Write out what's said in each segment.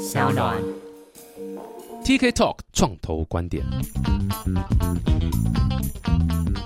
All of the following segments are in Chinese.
小暖。TK Talk 创投观点。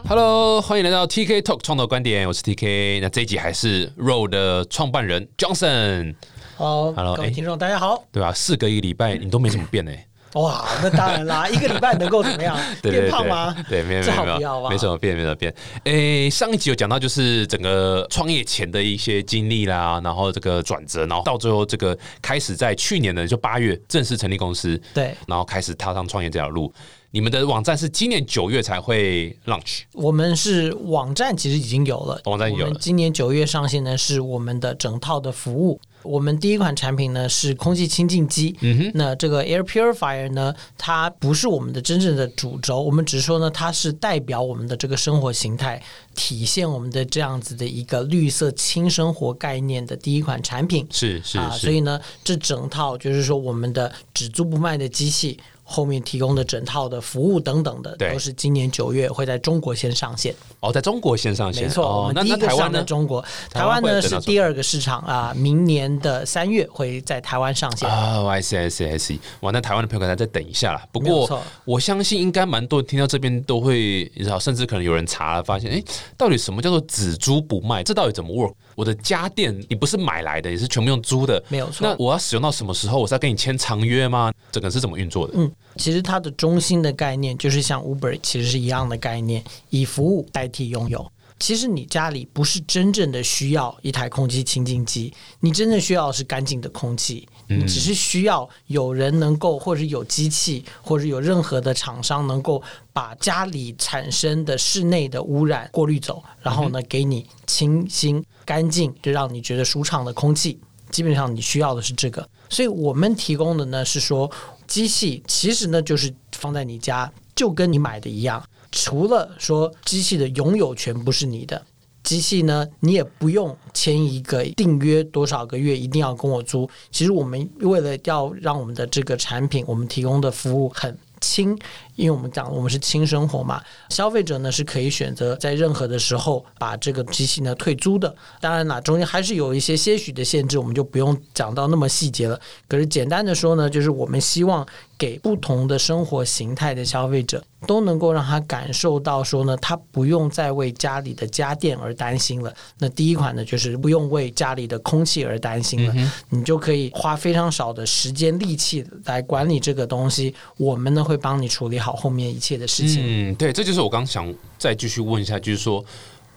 Hello，欢迎来到 TK Talk 创投观点，我是 TK。那这一集还是 Roll 的创办人 Johnson，好 Hello，哎各位听众，大家好。对吧、事隔一个礼拜，你都没怎么变呢、哇，那当然啦，一个礼拜能够怎么样？变胖吗？对，没有没最有没有，好不要吧。没什么变，没什么变。诶，上一集有讲到就是整个创业前的一些经历啦，然后这个转折，然后到最后这个开始在去年的就八月正式成立公司，对，然后开始踏上创业这条路。你们的网站是今年九月才会 launch，我们是网站其实已经有了，网站有了今年九月上线的是我们的整套的服务。我们第一款产品呢是空气清净机，嗯哼，那这个 Air Purifier 呢，它不是我们的真正的主轴，我们只是说呢，它是代表我们的这个生活形态，体现我们的这样子的一个绿色轻生活概念的第一款产品。啊，是是啊，所以呢，这整套就是说我们的只租不卖的机器。后面提供的整套的服务等等的，都是今年九月会在中国先上线。哦，在中国先上线，没错，哦，那们第一个上那台湾呢？的中国，台湾呢是第二个市场啊，明年的三月会在台湾上线。哦，I see I see I see，哇，那台湾的朋友可能再等一下啦。不过我相信应该蛮多人听到这边都会，你知道，甚至可能有人查了，发现，哎，到底什么叫做只租不卖？这到底怎么 work？我的家电你不是买来的，也是全部用租的，没有错那我要使用到什么时候？我是要跟你签长约吗？整个是怎么运作的？嗯，其实它的中心的概念就是像 Uber 其实是一样的概念，以服务代替拥有。其实你家里不是真正的需要一台空气清净机，你真正需要的是干净的空气。你只是需要有人能够，或者有机器，或者有任何的厂商能够把家里产生的室内的污染过滤走，然后呢，给你清新干净，就让你觉得舒畅的空气。基本上你需要的是这个，所以我们提供的呢是说，机器其实呢就是放在你家，就跟你买的一样，除了说机器的拥有权不是你的。机器呢，你也不用签一个订约多少个月，一定要跟我租。其实我们为了要让我们的这个产品，我们提供的服务很轻，因为我们讲我们是轻生活嘛，消费者呢是可以选择在任何的时候把这个机器呢退租的。当然啦，中间还是有一些些许的限制，我们就不用讲到那么细节了。可是简单的说呢，就是我们希望给不同的生活形态的消费者都能够让他感受到说呢，他不用再为家里的家电而担心了。那第一款呢，就是不用为家里的空气而担心了，你就可以花非常少的时间力气来管理这个东西。我们呢会帮你处理好后面一切的事情。嗯，对，这就是我刚想再继续问一下，就是说，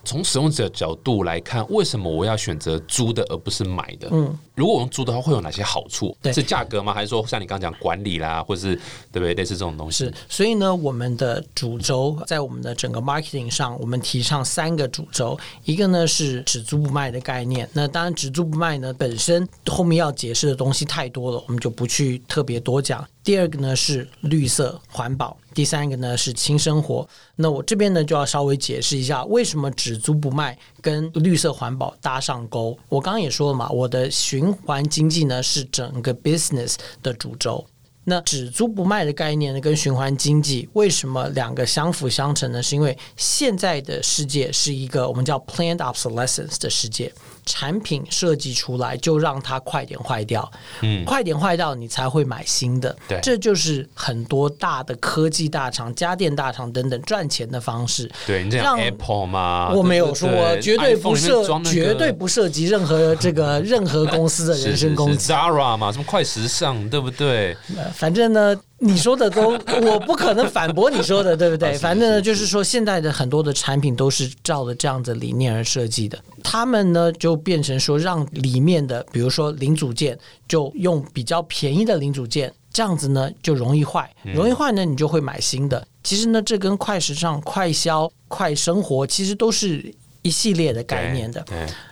从使用者角度来看，为什么我要选择租的而不是买的？嗯，如果我用租的话，会有哪些好处？对是价格吗？还是说像你刚刚讲管理啦，或是对不对？类似这种东西？是，所以呢，我们的主轴在我们的整个 marketing 上，我们提倡三个主轴，一个呢是只租不卖的概念。那当然，只租不卖呢本身后面要解释的东西太多了，我们就不去特别多讲。第二个呢是绿色环保，第三个呢是轻生活。那我这边呢就要稍微解释一下，为什么只租不卖跟绿色环保搭上钩。我刚刚也说了嘛，我的循环经济呢是整个 business 的主轴。那只租不卖的概念呢，跟循环经济为什么两个相辅相成呢？是因为现在的世界是一个我们叫 planned obsolescence 的世界，产品设计出来就让它快点坏掉，嗯，快点坏掉你才会买新的，对这就是很多大的科技大厂、家电大厂等等赚钱的方式。对让 Apple 嘛？我没有说，对绝对不涉，那个绝对不涉及任何这个 任何公司的人身攻击。Zara 嘛，什么快时尚，对不对？呃反正呢，你说的都 我不可能反驳你说的，对不对？反正呢，就是说现在的很多的产品都是照着这样的理念而设计的。他们呢就变成说，让里面的比如说零组件，就用比较便宜的零组件，这样子呢就容易坏，嗯容易坏呢你就会买新的。其实呢，这跟快时尚、快消、快生活其实都是一系列的概念的。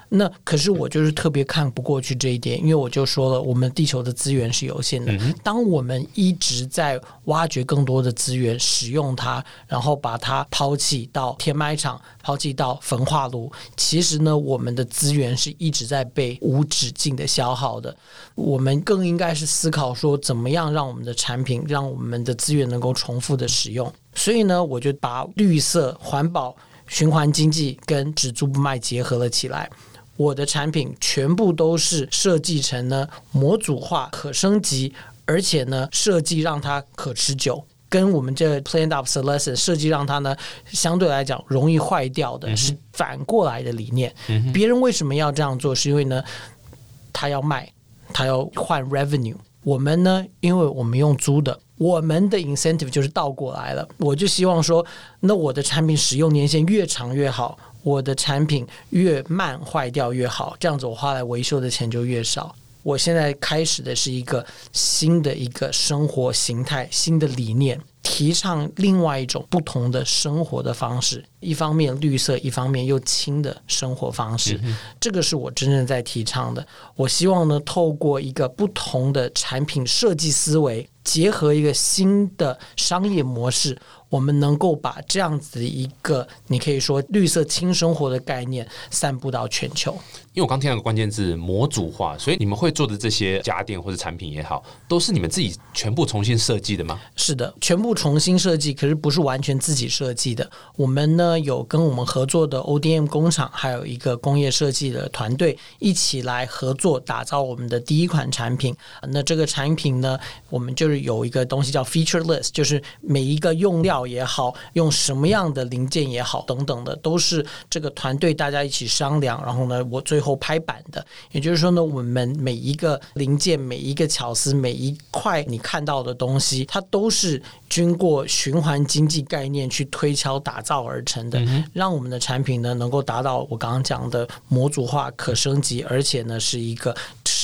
对，那可是我就是特别看不过去这一点，因为我就说了，我们地球的资源是有限的。当我们一直在挖掘更多的资源，使用它，然后把它抛弃到填埋场、抛弃到焚化炉，其实呢，我们的资源是一直在被无止境的消耗的。我们更应该是思考说，怎么样让我们的产品，让我们的资源能够重复的使用。所以呢，我就把绿色环保。循环经济跟只租不卖结合了起来。我的产品全部都是设计成呢模组化、可升级，而且呢设计让它可持久。跟我们这 planned up solution 设计让它呢相对来讲容易坏掉的是反过来的理念。别人为什么要这样做？是因为呢他要卖，他要换 revenue。我们呢，因为我们用租的，我们的 incentive 就是倒过来了。我就希望说，那我的产品使用年限越长越好，我的产品越慢坏掉越好，这样子我花来维修的钱就越少。我现在开始的是一个新的一个生活形态，新的理念，提倡另外一种不同的生活的方式。一方面绿色，一方面又轻的生活方式，这个是我真正在提倡的。我希望呢，透过一个不同的产品设计思维，结合一个新的商业模式。我们能够把这样子一个你可以说绿色轻生活的概念散布到全球。因为我刚听到个关键字模组化，所以你们会做的这些家电或者产品也好，都是你们自己全部重新设计的吗？是的，全部重新设计，可是不是完全自己设计的。我们呢有跟我们合作的 ODM 工厂，还有一个工业设计的团队一起来合作打造我们的第一款产品。那这个产品呢，我们就是有一个东西叫 Feature List，就是每一个用料。也好，用什么样的零件也好，等等的，都是这个团队大家一起商量，然后呢，我最后拍板的。也就是说呢，我们每一个零件、每一个巧思、每一块你看到的东西，它都是经过循环经济概念去推敲打造而成的，让我们的产品呢能够达到我刚刚讲的模组化、可升级，而且呢是一个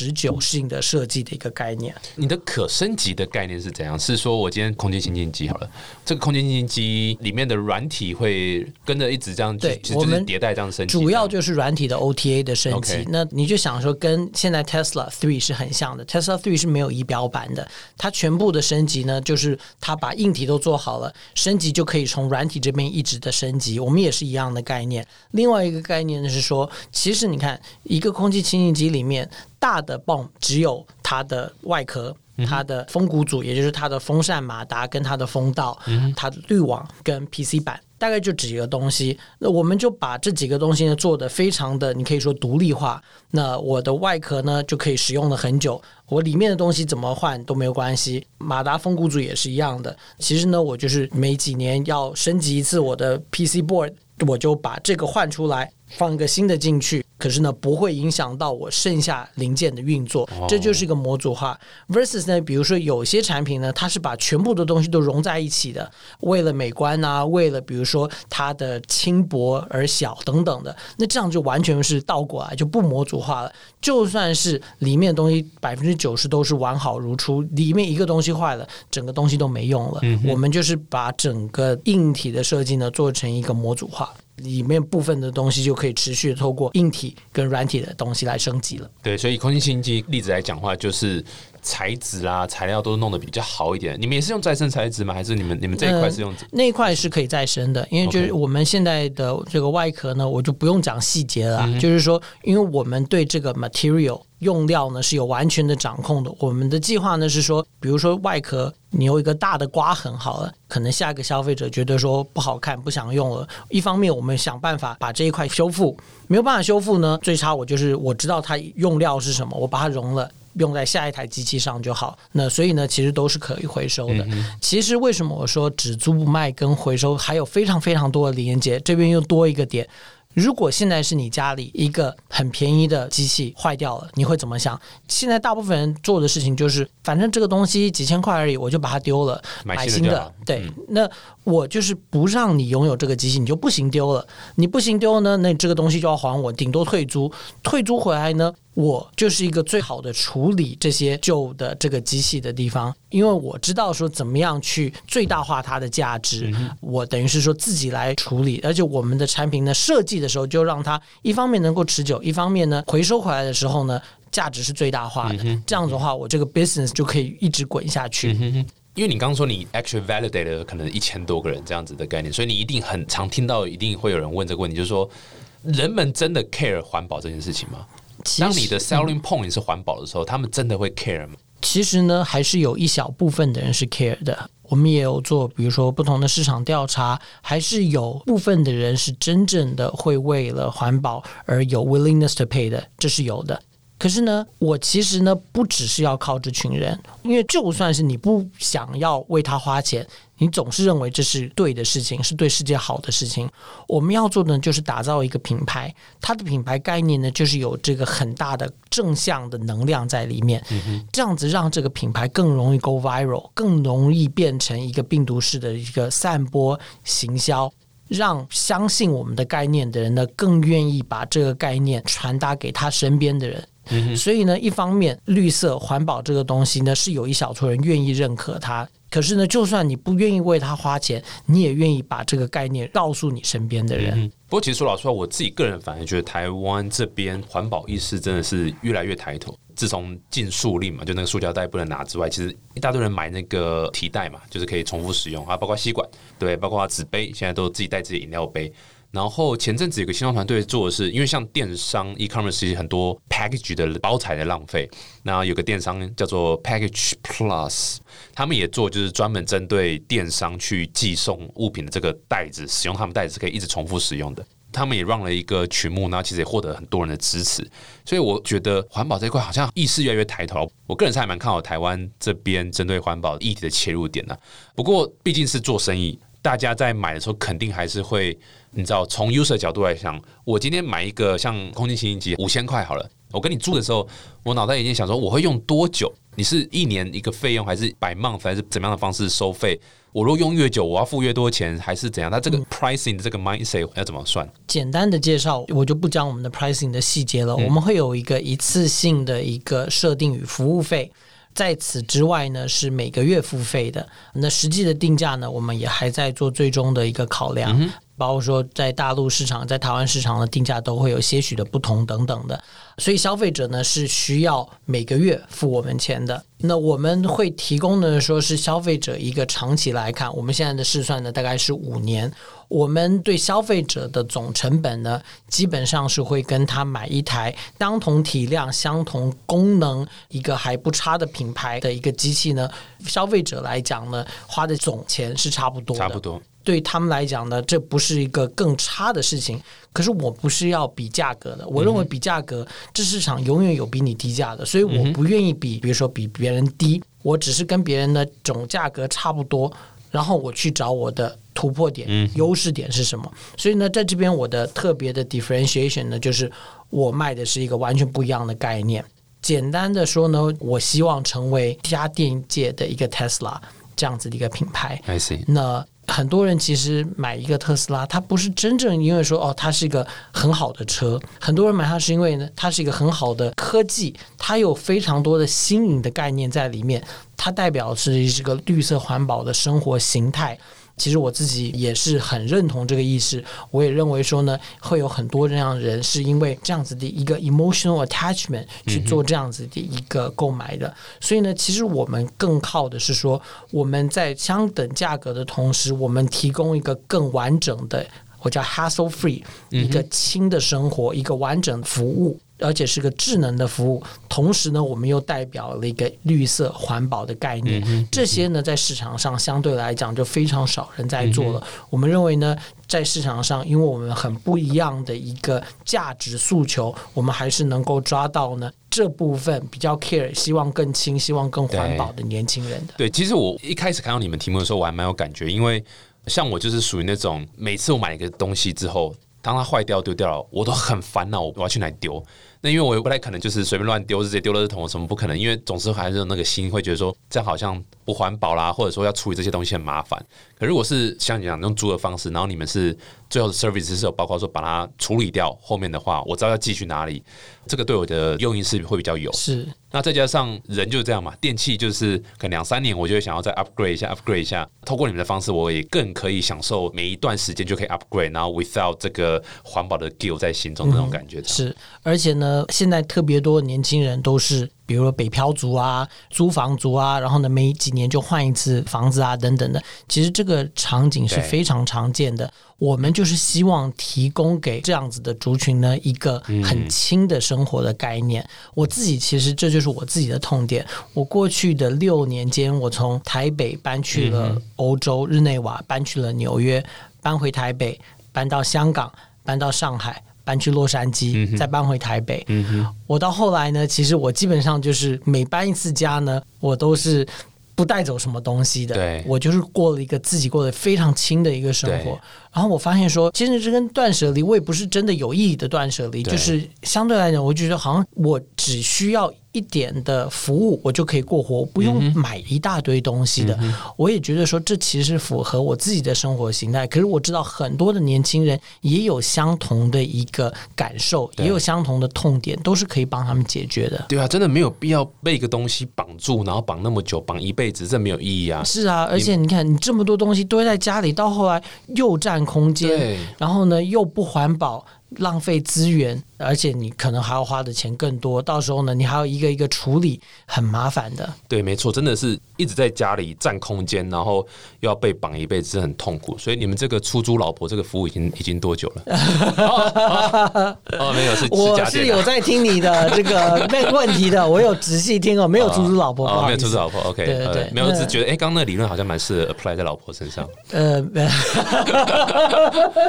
持久性的设计的一个概念。你的可升级的概念是怎样？是说我今天空间清净机好了，这个空间。清净机里面的软体会跟着一直这样，对，我们迭代这样升级，主要就是软体的 OTA 的升级。那你就想说，跟现在 Tesla Three 是很像的。Tesla Three 是没有仪表板的，它全部的升级呢，就是它把硬体都做好了，升级就可以从软体这边一直的升级。我们也是一样的概念。另外一个概念呢是说，其实你看一个空气清净机里面大的泵只有它的外壳。它的风骨组，也就是它的风扇马达跟它的风道，它的滤网跟 PC 板，大概就几个东西。那我们就把这几个东西呢做的非常的，你可以说独立化。那我的外壳呢就可以使用了很久，我里面的东西怎么换都没有关系。马达风骨组也是一样的。其实呢，我就是每几年要升级一次我的 PC board，我就把这个换出来，放一个新的进去。可是呢，不会影响到我剩下零件的运作，这就是一个模组化。versus 呢，比如说有些产品呢，它是把全部的东西都融在一起的，为了美观啊，为了比如说它的轻薄而小等等的，那这样就完全是倒过来，就不模组化了。就算是里面的东西百分之九十都是完好如初，里面一个东西坏了，整个东西都没用了。我们就是把整个硬体的设计呢做成一个模组化。里面部分的东西就可以持续透过硬体跟软体的东西来升级了。对，所以空气清新机例子来讲话，就是材质啊、材料都弄得比较好一点。你们也是用再生材质吗？还是你们你们这一块是用？那一块是可以再生的，因为就是我们现在的这个外壳呢，我就不用讲细节了。就是说，因为我们对这个 material。用料呢是有完全的掌控的。我们的计划呢是说，比如说外壳你有一个大的刮痕，好了，可能下一个消费者觉得说不好看，不想用了。一方面我们想办法把这一块修复，没有办法修复呢，最差我就是我知道它用料是什么，我把它融了，用在下一台机器上就好。那所以呢，其实都是可以回收的。其实为什么我说只租不卖跟回收还有非常非常多的连接？这边又多一个点。如果现在是你家里一个很便宜的机器坏掉了，你会怎么想？现在大部分人做的事情就是，反正这个东西几千块而已，我就把它丢了，买新的。对，那我就是不让你拥有这个机器，你就不行丢了。你不行丢呢，那这个东西就要还我，顶多退租。退租回来呢？我就是一个最好的处理这些旧的这个机器的地方，因为我知道说怎么样去最大化它的价值。我等于是说自己来处理，而且我们的产品呢设计的时候就让它一方面能够持久，一方面呢回收回来的时候呢价值是最大化的。这样子的话，我这个 business 就可以一直滚下去。因为你刚刚说你 actually validated 可能一千多个人这样子的概念，所以你一定很常听到，一定会有人问这个问题，就是说人们真的 care 环保这件事情吗？当你的 selling point 是环保的时候，他们真的会 care 吗？其实呢，还是有一小部分的人是 care 的。我们也有做，比如说不同的市场调查，还是有部分的人是真正的会为了环保而有 willingness to pay 的，这是有的。可是呢，我其实呢不只是要靠这群人，因为就算是你不想要为他花钱，你总是认为这是对的事情，是对世界好的事情。我们要做的就是打造一个品牌，它的品牌概念呢，就是有这个很大的正向的能量在里面，这样子让这个品牌更容易 go viral，更容易变成一个病毒式的一个散播行销，让相信我们的概念的人呢，更愿意把这个概念传达给他身边的人。所以呢，一方面绿色环保这个东西呢，是有一小撮人愿意认可它。可是呢，就算你不愿意为它花钱，你也愿意把这个概念告诉你身边的人。不过，其实说老实话，我自己个人反而觉得台湾这边环保意识真的是越来越抬头。自从禁塑令嘛，就那个塑胶袋不能拿之外，其实一大堆人买那个提袋嘛，就是可以重复使用啊，包括吸管，对，包括纸杯，现在都自己带自己饮料杯。然后前阵子有个新创团队做的是，因为像电商 e-commerce 很多 package 的包材的浪费，那有个电商叫做 Package Plus，他们也做就是专门针对电商去寄送物品的这个袋子，使用他们袋子是可以一直重复使用的。他们也让了一个曲目，那其实也获得很多人的支持。所以我觉得环保这一块好像意识越来越抬头。我个人是还蛮看好台湾这边针对环保议题的切入点的。不过毕竟是做生意。大家在买的时候，肯定还是会，你知道，从 user 角度来想，我今天买一个像空气清新机五千块好了，我跟你住的时候，我脑袋已经想说我会用多久？你是一年一个费用，还是百 month，还是怎么样的方式收费？我若用越久，我要付越多钱，还是怎样？它这个 pricing 的这个 mindset 要怎么算？简单的介绍，我就不讲我们的 pricing 的细节了。我们会有一个一次性的一个设定与服务费。在此之外呢，是每个月付费的。那实际的定价呢，我们也还在做最终的一个考量，包括说在大陆市场、在台湾市场的定价都会有些许的不同等等的。所以消费者呢是需要每个月付我们钱的。那我们会提供的说是消费者一个长期来看，我们现在的试算呢大概是五年。我们对消费者的总成本呢，基本上是会跟他买一台相同体量、相同功能、一个还不差的品牌的一个机器呢，消费者来讲呢，花的总钱是差不多的。差不多。对他们来讲呢，这不是一个更差的事情。可是我不是要比价格的，我认为比价格，这市场永远有比你低价的，所以我不愿意比，比如说比别人低，我只是跟别人的总价格差不多，然后我去找我的。突破点、优势点是什么？所以呢，在这边我的特别的 differentiation 呢，就是我卖的是一个完全不一样的概念。简单的说呢，我希望成为家电界的一个 Tesla 这样子的一个品牌。I see。那很多人其实买一个特斯拉，它不是真正因为说哦，它是一个很好的车。很多人买它是因为呢，它是一个很好的科技，它有非常多的新颖的概念在里面，它代表是这个绿色环保的生活形态。其实我自己也是很认同这个意识，我也认为说呢，会有很多这样人是因为这样子的一个 emotional attachment 去做这样子的一个购买的。所以呢，其实我们更靠的是说，我们在相等价格的同时，我们提供一个更完整的，我叫 hassle free，一个轻的生活，一个完整服务。而且是个智能的服务，同时呢，我们又代表了一个绿色环保的概念。这些呢，在市场上相对来讲就非常少人在做了。我们认为呢，在市场上，因为我们很不一样的一个价值诉求，我们还是能够抓到呢这部分比较 care，希望更轻、希望更环保的年轻人的。对，其实我一开始看到你们题目的时候，我还蛮有感觉，因为像我就是属于那种每次我买一个东西之后，当它坏掉丢掉了，我都很烦恼，我要去哪里丢。那因为我不太可能就是随便乱丢，直接丢了这桶，什么不可能？因为总是还是有那个心，会觉得说这样好像不环保啦，或者说要处理这些东西很麻烦。可如果是像你讲用租的方式，然后你们是最后的 service 是有包括说把它处理掉，后面的话我知道要寄去哪里，这个对我的用意是会比较有。是。那再加上人就是这样嘛，电器就是可能两三年，我就会想要再 upgrade 一下，upgrade 一下。透过你们的方式，我也更可以享受每一段时间就可以 upgrade，然后 without 这个环保的 guilt 在心中那种感觉。是，而且呢，现在特别多年轻人都是。比如说北漂族啊、租房族啊，然后呢每几年就换一次房子啊等等的。其实这个场景是非常常见的。我们就是希望提供给这样子的族群呢一个很轻的生活的概念。我自己其实这就是我自己的痛点。我过去的六年间，我从台北搬去了欧洲日内瓦，搬去了纽约，搬回台北，搬到香港，搬到上海，搬去洛杉矶，再搬回台北。我到后来呢，其实我基本上就是每搬一次家呢，我都是。不带走什么东西的，我就是过了一个自己过得非常轻的一个生活。然后我发现说，其实这跟断舍离，我也不是真的有意义的断舍离，就是相对来讲，我就觉得好像我只需要。一点的服务，我就可以过活，不用买一大堆东西的。我也觉得说，这其实符合我自己的生活形态。可是我知道很多的年轻人也有相同的一个感受，也有相同的痛点，都是可以帮他们解决的。对啊，真的没有必要被一个东西绑住，然后绑那么久，绑一辈子，这没有意义啊。是啊，而且你看，你这么多东西堆在家里，到后来又占空间，然后呢又不环保。浪费资源，而且你可能还要花的钱更多。到时候呢，你还要一个一个处理，很麻烦的。对，没错，真的是一直在家里占空间，然后又要被绑一辈子，很痛苦。所以你们这个出租老婆这个服务已经已经多久了？哦，没有，是我是有在听你的这个那个问题的，我有仔细听哦，没有出租老婆，哦，没有出租老婆，OK，对对对，没有，只是觉得哎，刚刚那个理论好像蛮适合 apply 在老婆身上。呃，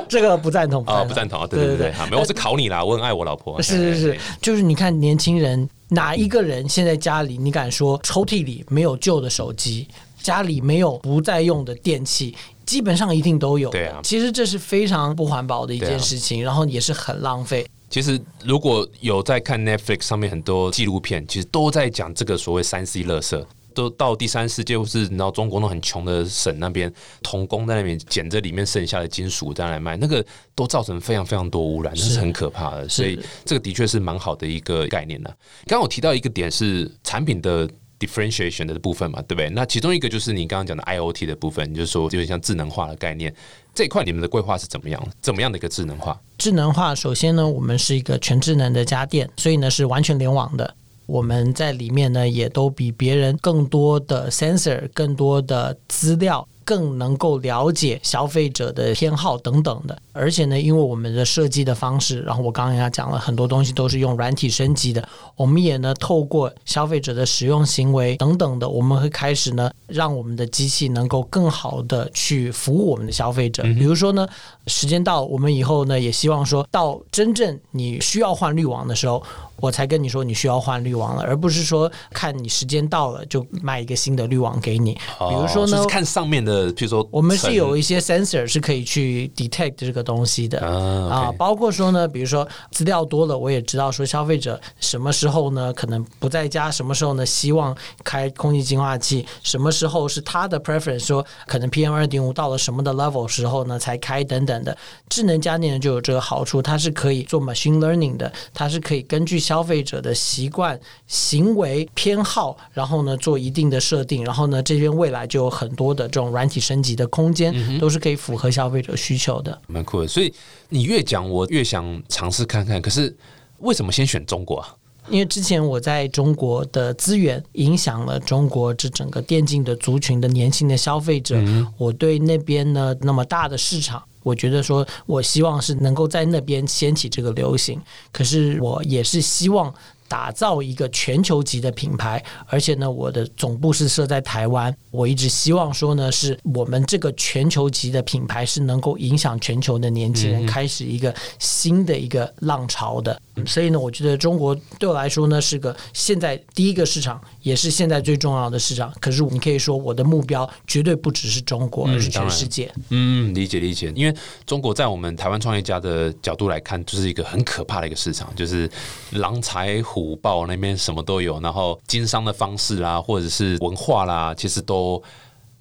这个不赞同啊，不赞同啊，对对对。没有，我是考你啦。我很爱我老婆。是是是，就是你看年轻人哪一个人现在家里，你敢说抽屉里没有旧的手机，家里没有不再用的电器，基本上一定都有。对啊，其实这是非常不环保的一件事情，然后也是很浪费。其实如果有在看 Netflix 上面很多纪录片，其实都在讲这个所谓三 C 乐色。都到第三世界，或是你知道中国那种很穷的省那边，童工在那边捡着里面剩下的金属再来卖，那个都造成非常非常多污染，那是很可怕的。所以这个的确是蛮好的一个概念呢。刚刚我提到一个点是产品的 differentiation 的部分嘛，对不对？那其中一个就是你刚刚讲的 IOT 的部分，就是说有点像智能化的概念这一块，你们的规划是怎么样？怎么样的一个智能化？智能化首先呢，我们是一个全智能的家电，所以呢是完全联网的。我们在里面呢，也都比别人更多的 sensor，更多的资料。更能够了解消费者的偏好等等的，而且呢，因为我们的设计的方式，然后我刚刚也讲了很多东西都是用软体升级的，我们也呢透过消费者的使用行为等等的，我们会开始呢让我们的机器能够更好的去服务我们的消费者。比如说呢，时间到，我们以后呢也希望说到真正你需要换滤网的时候，我才跟你说你需要换滤网了，而不是说看你时间到了就卖一个新的滤网给你。比如说呢，看上面的。呃，譬如说，我们是有一些 sensor 是可以去 detect 这个东西的啊，包括说呢，比如说资料多了，我也知道说消费者什么时候呢可能不在家，什么时候呢希望开空气净化器，什么时候是他的 preference，说可能 PM 二点五到了什么的 level 时候呢才开等等的。智能家电呢就有这个好处，它是可以做 machine learning 的，它是可以根据消费者的习惯、行为偏好，然后呢做一定的设定，然后呢这边未来就有很多的这种软。体升级的空间都是可以符合消费者需求的，蛮酷的。所以你越讲，我越想尝试看看。可是为什么先选中国啊？因为之前我在中国的资源影响了中国这整个电竞的族群的年轻的消费者，我对那边呢那么大的市场，我觉得说我希望是能够在那边掀起这个流行。可是我也是希望。打造一个全球级的品牌，而且呢，我的总部是设在台湾。我一直希望说呢，是我们这个全球级的品牌是能够影响全球的年轻人，开始一个新的一个浪潮的。所以呢，我觉得中国对我来说呢，是个现在第一个市场，也是现在最重要的市场。可是你可以说，我的目标绝对不只是中国，而是全世界。嗯，理解理解。因为中国在我们台湾创业家的角度来看，就是一个很可怕的一个市场，就是狼才虎。虎豹那边什么都有，然后经商的方式啦，或者是文化啦，其实都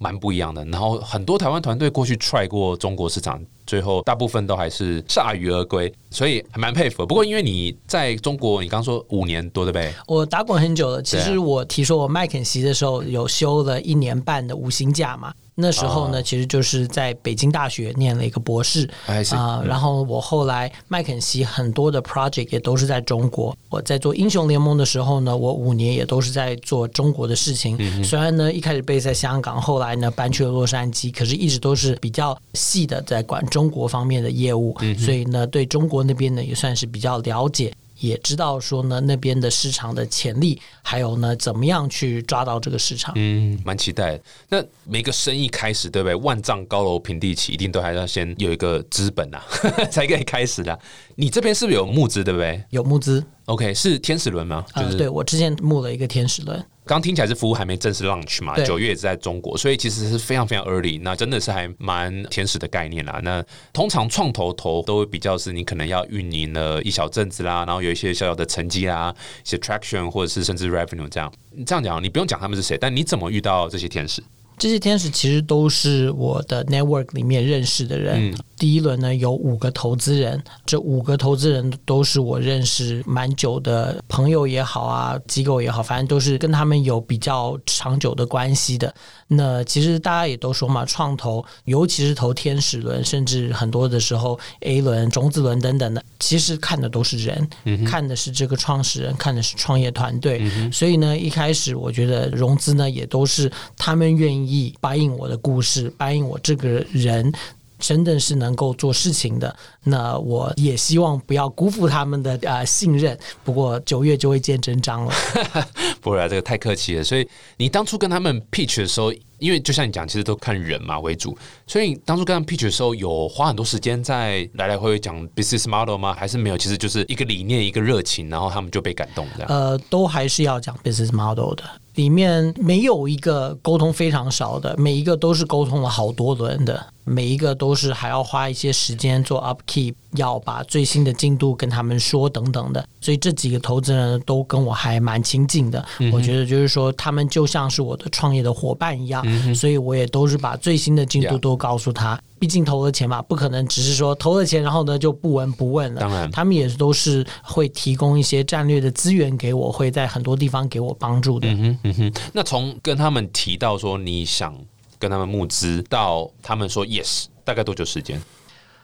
蛮不一样的。然后很多台湾团队过去 try 过中国市场。最后大部分都还是铩羽而归，所以还蛮佩服。不过因为你在中国，你刚说五年多对不对？我打滚很久了。其实我提说我麦肯锡的时候有休了一年半的五星假嘛。那时候呢，其实就是在北京大学念了一个博士啊。然后我后来麦肯锡很多的 project 也都是在中国。我在做英雄联盟的时候呢，我五年也都是在做中国的事情。虽然呢一开始被在香港，后来呢搬去了洛杉矶，可是一直都是比较细的在管中国方面的业务。所以呢，对中国那边呢也算是比较了解。也知道说呢，那边的市场的潜力，还有呢，怎么样去抓到这个市场？嗯，蛮期待。那每个生意开始，对不对？万丈高楼平地起，一定都还要先有一个资本呐，才可以开始的。你这边是不是有募资，对不对？有募资。OK，是天使轮吗？就是对我之前募了一个天使轮。刚听起来是服务还没正式 launch 嘛，九月也是在中国，所以其实是非常非常 early，那真的是还蛮天使的概念啦。那通常创投投都会比较是你可能要运营了一小阵子啦，然后有一些小小的成绩啦，一些 traction 或者是甚至 revenue 这样。你这样讲，你不用讲他们是谁，但你怎么遇到这些天使？这些天使其实都是我的 network 里面认识的人。第一轮呢有五个投资人，这五个投资人都是我认识蛮久的朋友也好啊，机构也好，反正都是跟他们有比较长久的关系的。那其实大家也都说嘛，创投尤其是投天使轮，甚至很多的时候 A 轮、种子轮等等的，其实看的都是人，看的是这个创始人，看的是创业团队。所以呢，一开始我觉得融资呢也都是他们愿意答应我的故事，答应我这个人。真的是能够做事情的，那我也希望不要辜负他们的呃信任。不过九月就会见真章了，不会啊，这个太客气了。所以你当初跟他们 pitch 的时候，因为就像你讲，其实都看人嘛为主。所以当初跟他们 pitch 的时候，有花很多时间在来来回回讲 business model 吗？还是没有？其实就是一个理念，一个热情，然后他们就被感动这样。呃，都还是要讲 business model 的。里面没有一个沟通非常少的，每一个都是沟通了好多轮的，每一个都是还要花一些时间做 upkeep，要把最新的进度跟他们说等等的。所以这几个投资人都跟我还蛮亲近的，我觉得就是说他们就像是我的创业的伙伴一样，所以我也都是把最新的进度都告诉他。毕竟投了钱嘛，不可能只是说投了钱，然后呢就不闻不问了。当然，他们也都是会提供一些战略的资源给我，会在很多地方给我帮助的。嗯哼，嗯哼。那从跟他们提到说你想跟他们募资，到他们说 yes，大概多久时间？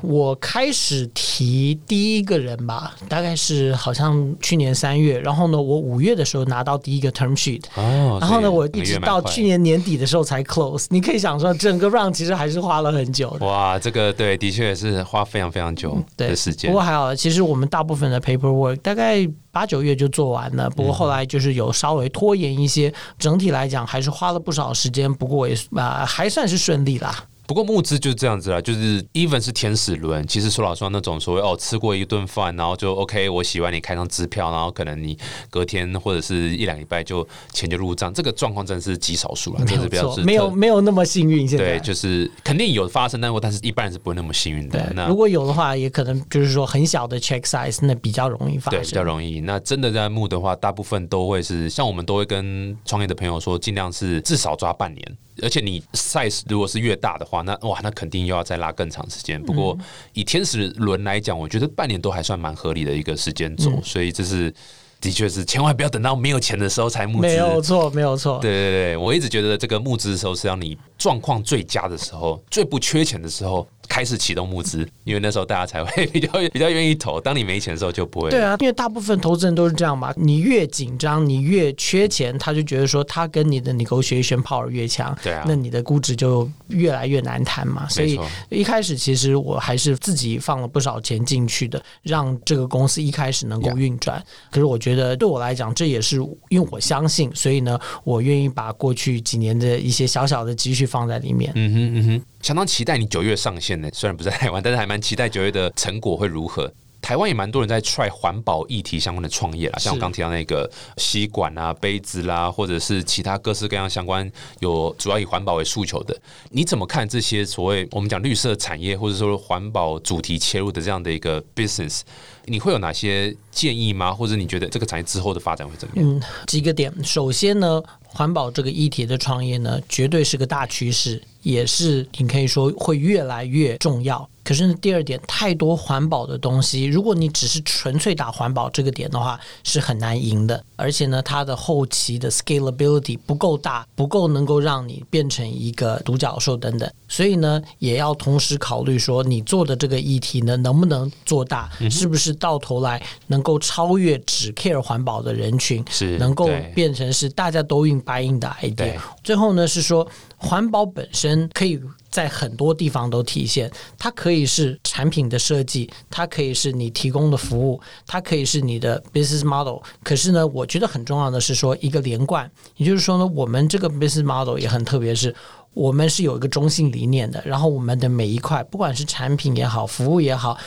我开始提第一个人吧，大概是好像去年三月，然后呢，我五月的时候拿到第一个 term sheet，哦，然后呢，我一直到去年年底的时候才 close。你可以想说，整个 round 其实还是花了很久。哇，这个对，的确是花非常非常久的时间。不过还好，其实我们大部分的 paperwork 大概八九月就做完了。不过后来就是有稍微拖延一些，整体来讲还是花了不少时间。不过也啊，还算是顺利啦。不过募资就是这样子啦，就是 even 是天使轮，其实说老实话，那种所谓哦吃过一顿饭，然后就 OK，我喜欢你开张支票，然后可能你隔天或者是一两礼拜就钱就入账，这个状况真的是极少数了，真是比较没有没有那么幸运。现在对，就是肯定有发生，但但是一般人是不会那么幸运的。那如果有的话，也可能就是说很小的 check size，那比较容易发生，比较容易。那真的在募的话，大部分都会是像我们都会跟创业的朋友说，尽量是至少抓半年。而且你 size 如果是越大的话，那哇，那肯定又要再拉更长时间。不过以天使轮来讲，我觉得半年都还算蛮合理的一个时间走，所以这是。的确是，千万不要等到没有钱的时候才募资。没有错，没有错。对对对，我一直觉得这个募资的时候是要你状况最佳的时候，最不缺钱的时候开始启动募资，因为那时候大家才会 比较比较愿意投。当你没钱的时候就不会。对啊，因为大部分投资人都是这样嘛，你越紧张，你越缺钱，他就觉得说他跟你的 negotiation power 越强，对啊，那你的估值就越来越难谈嘛。所以一开始其实我还是自己放了不少钱进去的，让这个公司一开始能够运转。可是我觉觉得对我来讲，这也是因为我相信，所以呢，我愿意把过去几年的一些小小的积蓄放在里面。嗯哼嗯哼，相当期待你九月上线呢。虽然不在台湾，但是还蛮期待九月的成果会如何。台湾也蛮多人在 try 环保议题相关的创业啦，像我刚提到那个吸管啊、杯子啦，或者是其他各式各样相关有主要以环保为诉求的。你怎么看这些所谓我们讲绿色产业，或者说环保主题切入的这样的一个 business？你会有哪些建议吗？或者你觉得这个产业之后的发展会怎么样？嗯，几个点。首先呢，环保这个议题的创业呢，绝对是个大趋势，也是你可以说会越来越重要。可是呢，第二点，太多环保的东西，如果你只是纯粹打环保这个点的话，是很难赢的。而且呢，它的后期的 scalability 不够大，不够能够让你变成一个独角兽等等。所以呢，也要同时考虑说，你做的这个议题呢，能不能做大？是不是到头来能够超越只 care 环保的人群？是能够变成是大家都用白印的 idea。最后呢，是说环保本身可以在很多地方都体现，它可以是产品的设计，它可以是你提供的服务，它可以是你的 business model。可是呢，我觉得很重要的是说一个连贯，也就是说呢，我们这个 business model 也很特别，是。我们是有一个中心理念的，然后我们的每一块，不管是产品也好，服务也好，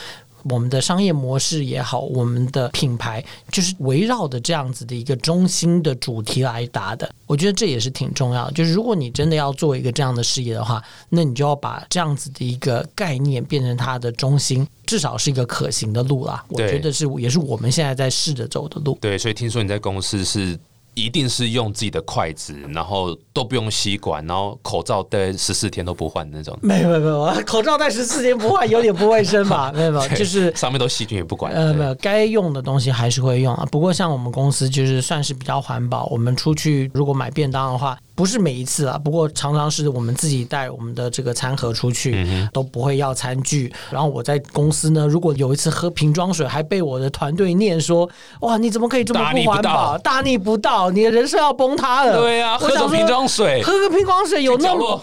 我们的商业模式也好，我们的品牌，就是围绕的这样子的一个中心的主题来答的。我觉得这也是挺重要的。就是如果你真的要做一个这样的事业的话，那你就要把这样子的一个概念变成它的中心，至少是一个可行的路啦。我觉得是，也是我们现在在试着走的路。对，所以听说你在公司是。一定是用自己的筷子，然后都不用吸管，然后口罩戴十四天都不换那种。没有没有没有，口罩戴十四天不换有点不卫生吧？没有没有，就是上面都细菌也不管。呃，没有，该用的东西还是会用啊。不过像我们公司就是算是比较环保，我们出去如果买便当的话。不是每一次啊，不过常常是我们自己带我们的这个餐盒出去，都不会要餐具。然后我在公司呢，如果有一次喝瓶装水，还被我的团队念说：“哇，你怎么可以这么不环保？大逆不道！你的人设要崩塌了。”对呀，喝个瓶装水，喝个瓶装水有那么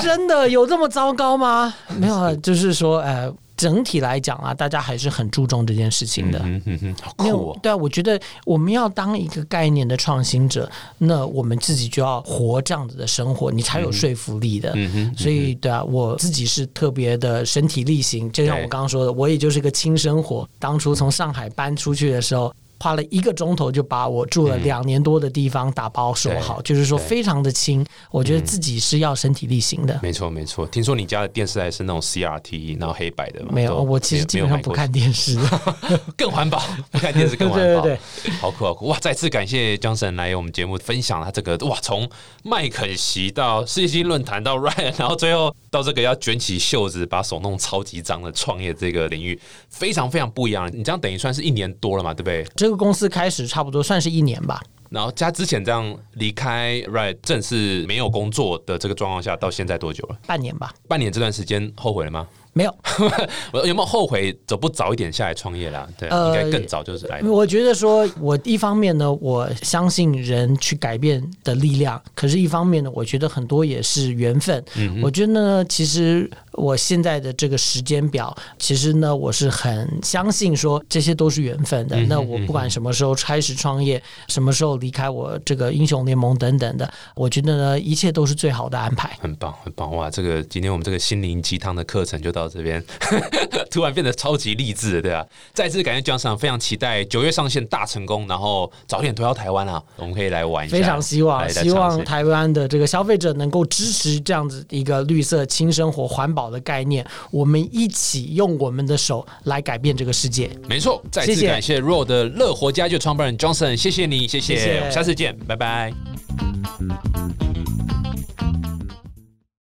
真的有这么糟糕吗？没有啊，就是说，呃。整体来讲啊，大家还是很注重这件事情的。嗯嗯嗯，好酷哦！对啊，我觉得我们要当一个概念的创新者，那我们自己就要活这样子的生活，你才有说服力的。嗯哼，所以对啊，我自己是特别的身体力行，就像我刚刚说的，我也就是个轻生活。当初从上海搬出去的时候。花了一个钟头就把我住了两年多的地方打包收好，就是说非常的轻。我觉得自己是要身体力行的。没错没错，听说你家的电视还是那种 CRT，然后黑白的。没有，我其实基本上不看电视，更环保，不 看电视更环保。对对对，好酷好酷！哇，再次感谢江神来我们节目分享他这个哇，从麦肯锡到世界经济论坛到 Ryan，然后最后到这个要卷起袖子把手弄超级脏的创业这个领域，非常非常不一样。你这样等于算是一年多了嘛，对不对？这个公司开始差不多算是一年吧，然后加之前这样离开 Right 正式没有工作的这个状况下，到现在多久了？半年吧。半年这段时间后悔了吗？没有，我有没有后悔走不早一点下来创业啦？对，应该更早就是来。我觉得说，我一方面呢，我相信人去改变的力量，可是一方面呢，我觉得很多也是缘分。嗯，我觉得呢，其实。我现在的这个时间表，其实呢，我是很相信说这些都是缘分的。那我不管什么时候开始创业，什么时候离开我这个英雄联盟等等的，我觉得呢，一切都是最好的安排。很棒，很棒哇！这个今天我们这个心灵鸡汤的课程就到这边，突然变得超级励志，对啊！再次感谢江上，非常期待九月上线大成功，然后早点推到台湾啊，我们可以来玩一下。非常希望，希望台湾的这个消费者能够支持这样子一个绿色轻生活环保。的概念，我们一起用我们的手来改变这个世界。没错，再次感谢 RO 的乐活家具创办人 Johnson，谢谢你，谢谢，下次见，拜拜。